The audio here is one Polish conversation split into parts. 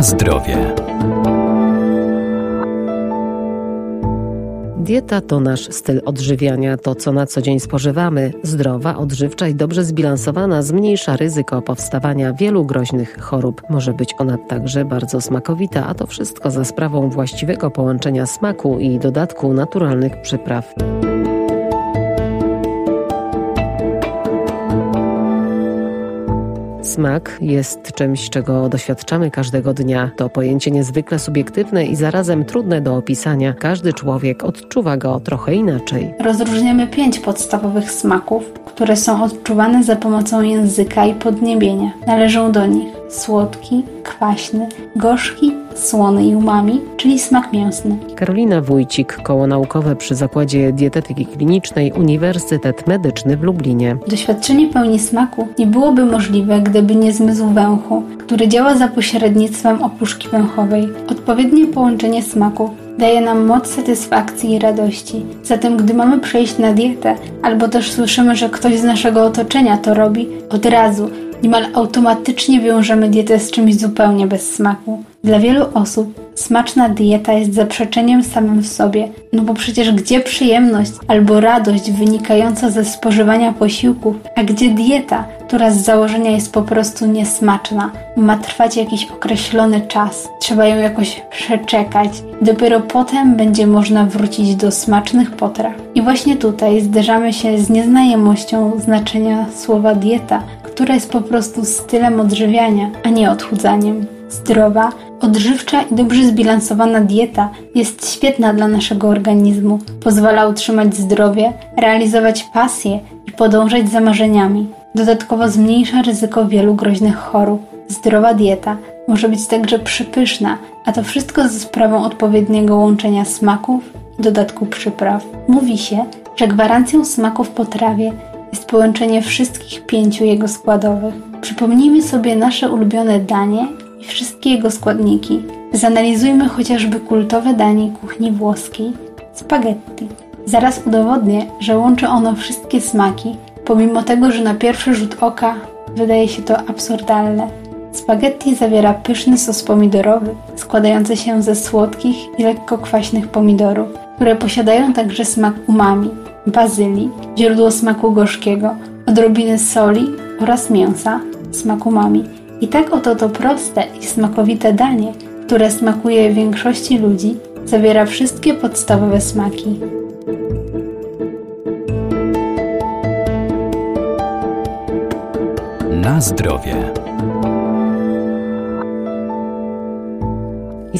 Zdrowie. Dieta to nasz styl odżywiania, to co na co dzień spożywamy. Zdrowa, odżywcza i dobrze zbilansowana zmniejsza ryzyko powstawania wielu groźnych chorób. Może być ona także bardzo smakowita, a to wszystko za sprawą właściwego połączenia smaku i dodatku naturalnych przypraw. Smak jest czymś, czego doświadczamy każdego dnia. To pojęcie niezwykle subiektywne i zarazem trudne do opisania. Każdy człowiek odczuwa go trochę inaczej. Rozróżniamy pięć podstawowych smaków, które są odczuwane za pomocą języka i podniebienia. Należą do nich słodki, kwaśny, gorzki, słony i umami, czyli smak mięsny. Karolina Wójcik, koło naukowe przy Zakładzie Dietetyki Klinicznej Uniwersytet Medyczny w Lublinie. Doświadczenie pełni smaku nie byłoby możliwe, gdyby nie zmysł węchu, który działa za pośrednictwem opuszki węchowej. Odpowiednie połączenie smaku daje nam moc satysfakcji i radości. Zatem, gdy mamy przejść na dietę, albo też słyszymy, że ktoś z naszego otoczenia to robi, od razu Niemal automatycznie wiążemy dietę z czymś zupełnie bez smaku. Dla wielu osób smaczna dieta jest zaprzeczeniem samym w sobie, no bo przecież gdzie przyjemność albo radość wynikająca ze spożywania posiłków, a gdzie dieta, która z założenia jest po prostu niesmaczna, ma trwać jakiś określony czas, trzeba ją jakoś przeczekać, dopiero potem będzie można wrócić do smacznych potraw. I właśnie tutaj zderzamy się z nieznajomością znaczenia słowa dieta, która jest po prostu stylem odżywiania, a nie odchudzaniem. Zdrowa, odżywcza i dobrze zbilansowana dieta jest świetna dla naszego organizmu. Pozwala utrzymać zdrowie, realizować pasje i podążać za marzeniami. Dodatkowo zmniejsza ryzyko wielu groźnych chorób. Zdrowa dieta może być także przypyszna, a to wszystko ze sprawą odpowiedniego łączenia smaków i dodatku przypraw. Mówi się, że gwarancją smaku w potrawie jest połączenie wszystkich pięciu jego składowych. Przypomnijmy sobie nasze ulubione danie i wszystkie jego składniki. Zanalizujmy chociażby kultowe danie kuchni włoskiej spaghetti. Zaraz udowodnię, że łączy ono wszystkie smaki, pomimo tego, że na pierwszy rzut oka wydaje się to absurdalne. Spaghetti zawiera pyszny sos pomidorowy, składający się ze słodkich i lekko kwaśnych pomidorów, które posiadają także smak umami, bazylii, źródło smaku gorzkiego, odrobiny soli oraz mięsa, smaku mami. I tak oto to proste i smakowite danie, które smakuje większości ludzi, zawiera wszystkie podstawowe smaki. Na zdrowie.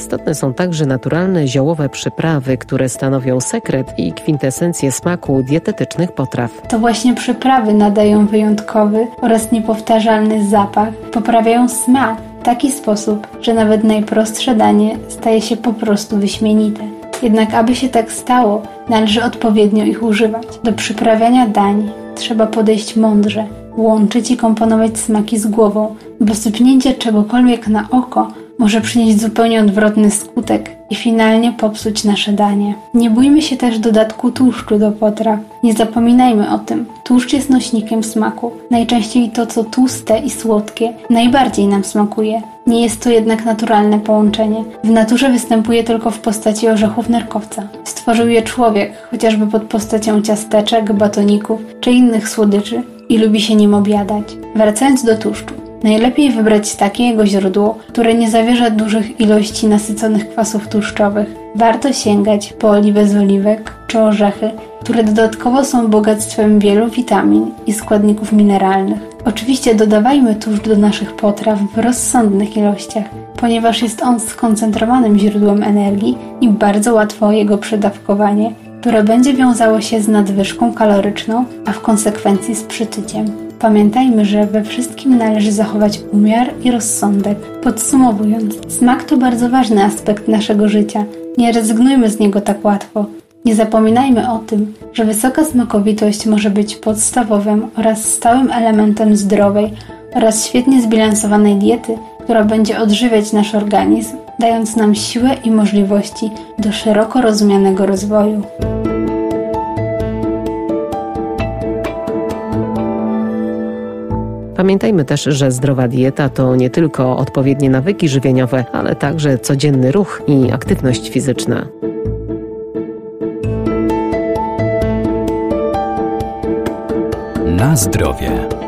Istotne są także naturalne ziołowe przyprawy, które stanowią sekret i kwintesencję smaku dietetycznych potraw. To właśnie przyprawy nadają wyjątkowy oraz niepowtarzalny zapach, poprawiają smak w taki sposób, że nawet najprostsze danie staje się po prostu wyśmienite. Jednak aby się tak stało, należy odpowiednio ich używać. Do przyprawiania dań trzeba podejść mądrze, łączyć i komponować smaki z głową, bo sypnięcie czegokolwiek na oko może przynieść zupełnie odwrotny skutek i finalnie popsuć nasze danie. Nie bójmy się też dodatku tłuszczu do potraw. Nie zapominajmy o tym. Tłuszcz jest nośnikiem smaku. Najczęściej to, co tłuste i słodkie, najbardziej nam smakuje. Nie jest to jednak naturalne połączenie. W naturze występuje tylko w postaci orzechów nerkowca. Stworzył je człowiek, chociażby pod postacią ciasteczek, batoników czy innych słodyczy i lubi się nim obiadać. Wracając do tłuszczu. Najlepiej wybrać takie jego źródło, które nie zawierza dużych ilości nasyconych kwasów tłuszczowych. Warto sięgać po oliwę z oliwek czy orzechy, które dodatkowo są bogactwem wielu witamin i składników mineralnych. Oczywiście dodawajmy tłuszcz do naszych potraw w rozsądnych ilościach, ponieważ jest on skoncentrowanym źródłem energii i bardzo łatwo jego przedawkowanie, które będzie wiązało się z nadwyżką kaloryczną, a w konsekwencji z przytyciem. Pamiętajmy, że we wszystkim należy zachować umiar i rozsądek. Podsumowując, smak to bardzo ważny aspekt naszego życia. Nie rezygnujmy z niego tak łatwo. Nie zapominajmy o tym, że wysoka smakowitość może być podstawowym oraz stałym elementem zdrowej oraz świetnie zbilansowanej diety, która będzie odżywiać nasz organizm, dając nam siłę i możliwości do szeroko rozumianego rozwoju. Pamiętajmy też, że zdrowa dieta to nie tylko odpowiednie nawyki żywieniowe, ale także codzienny ruch i aktywność fizyczna. Na zdrowie.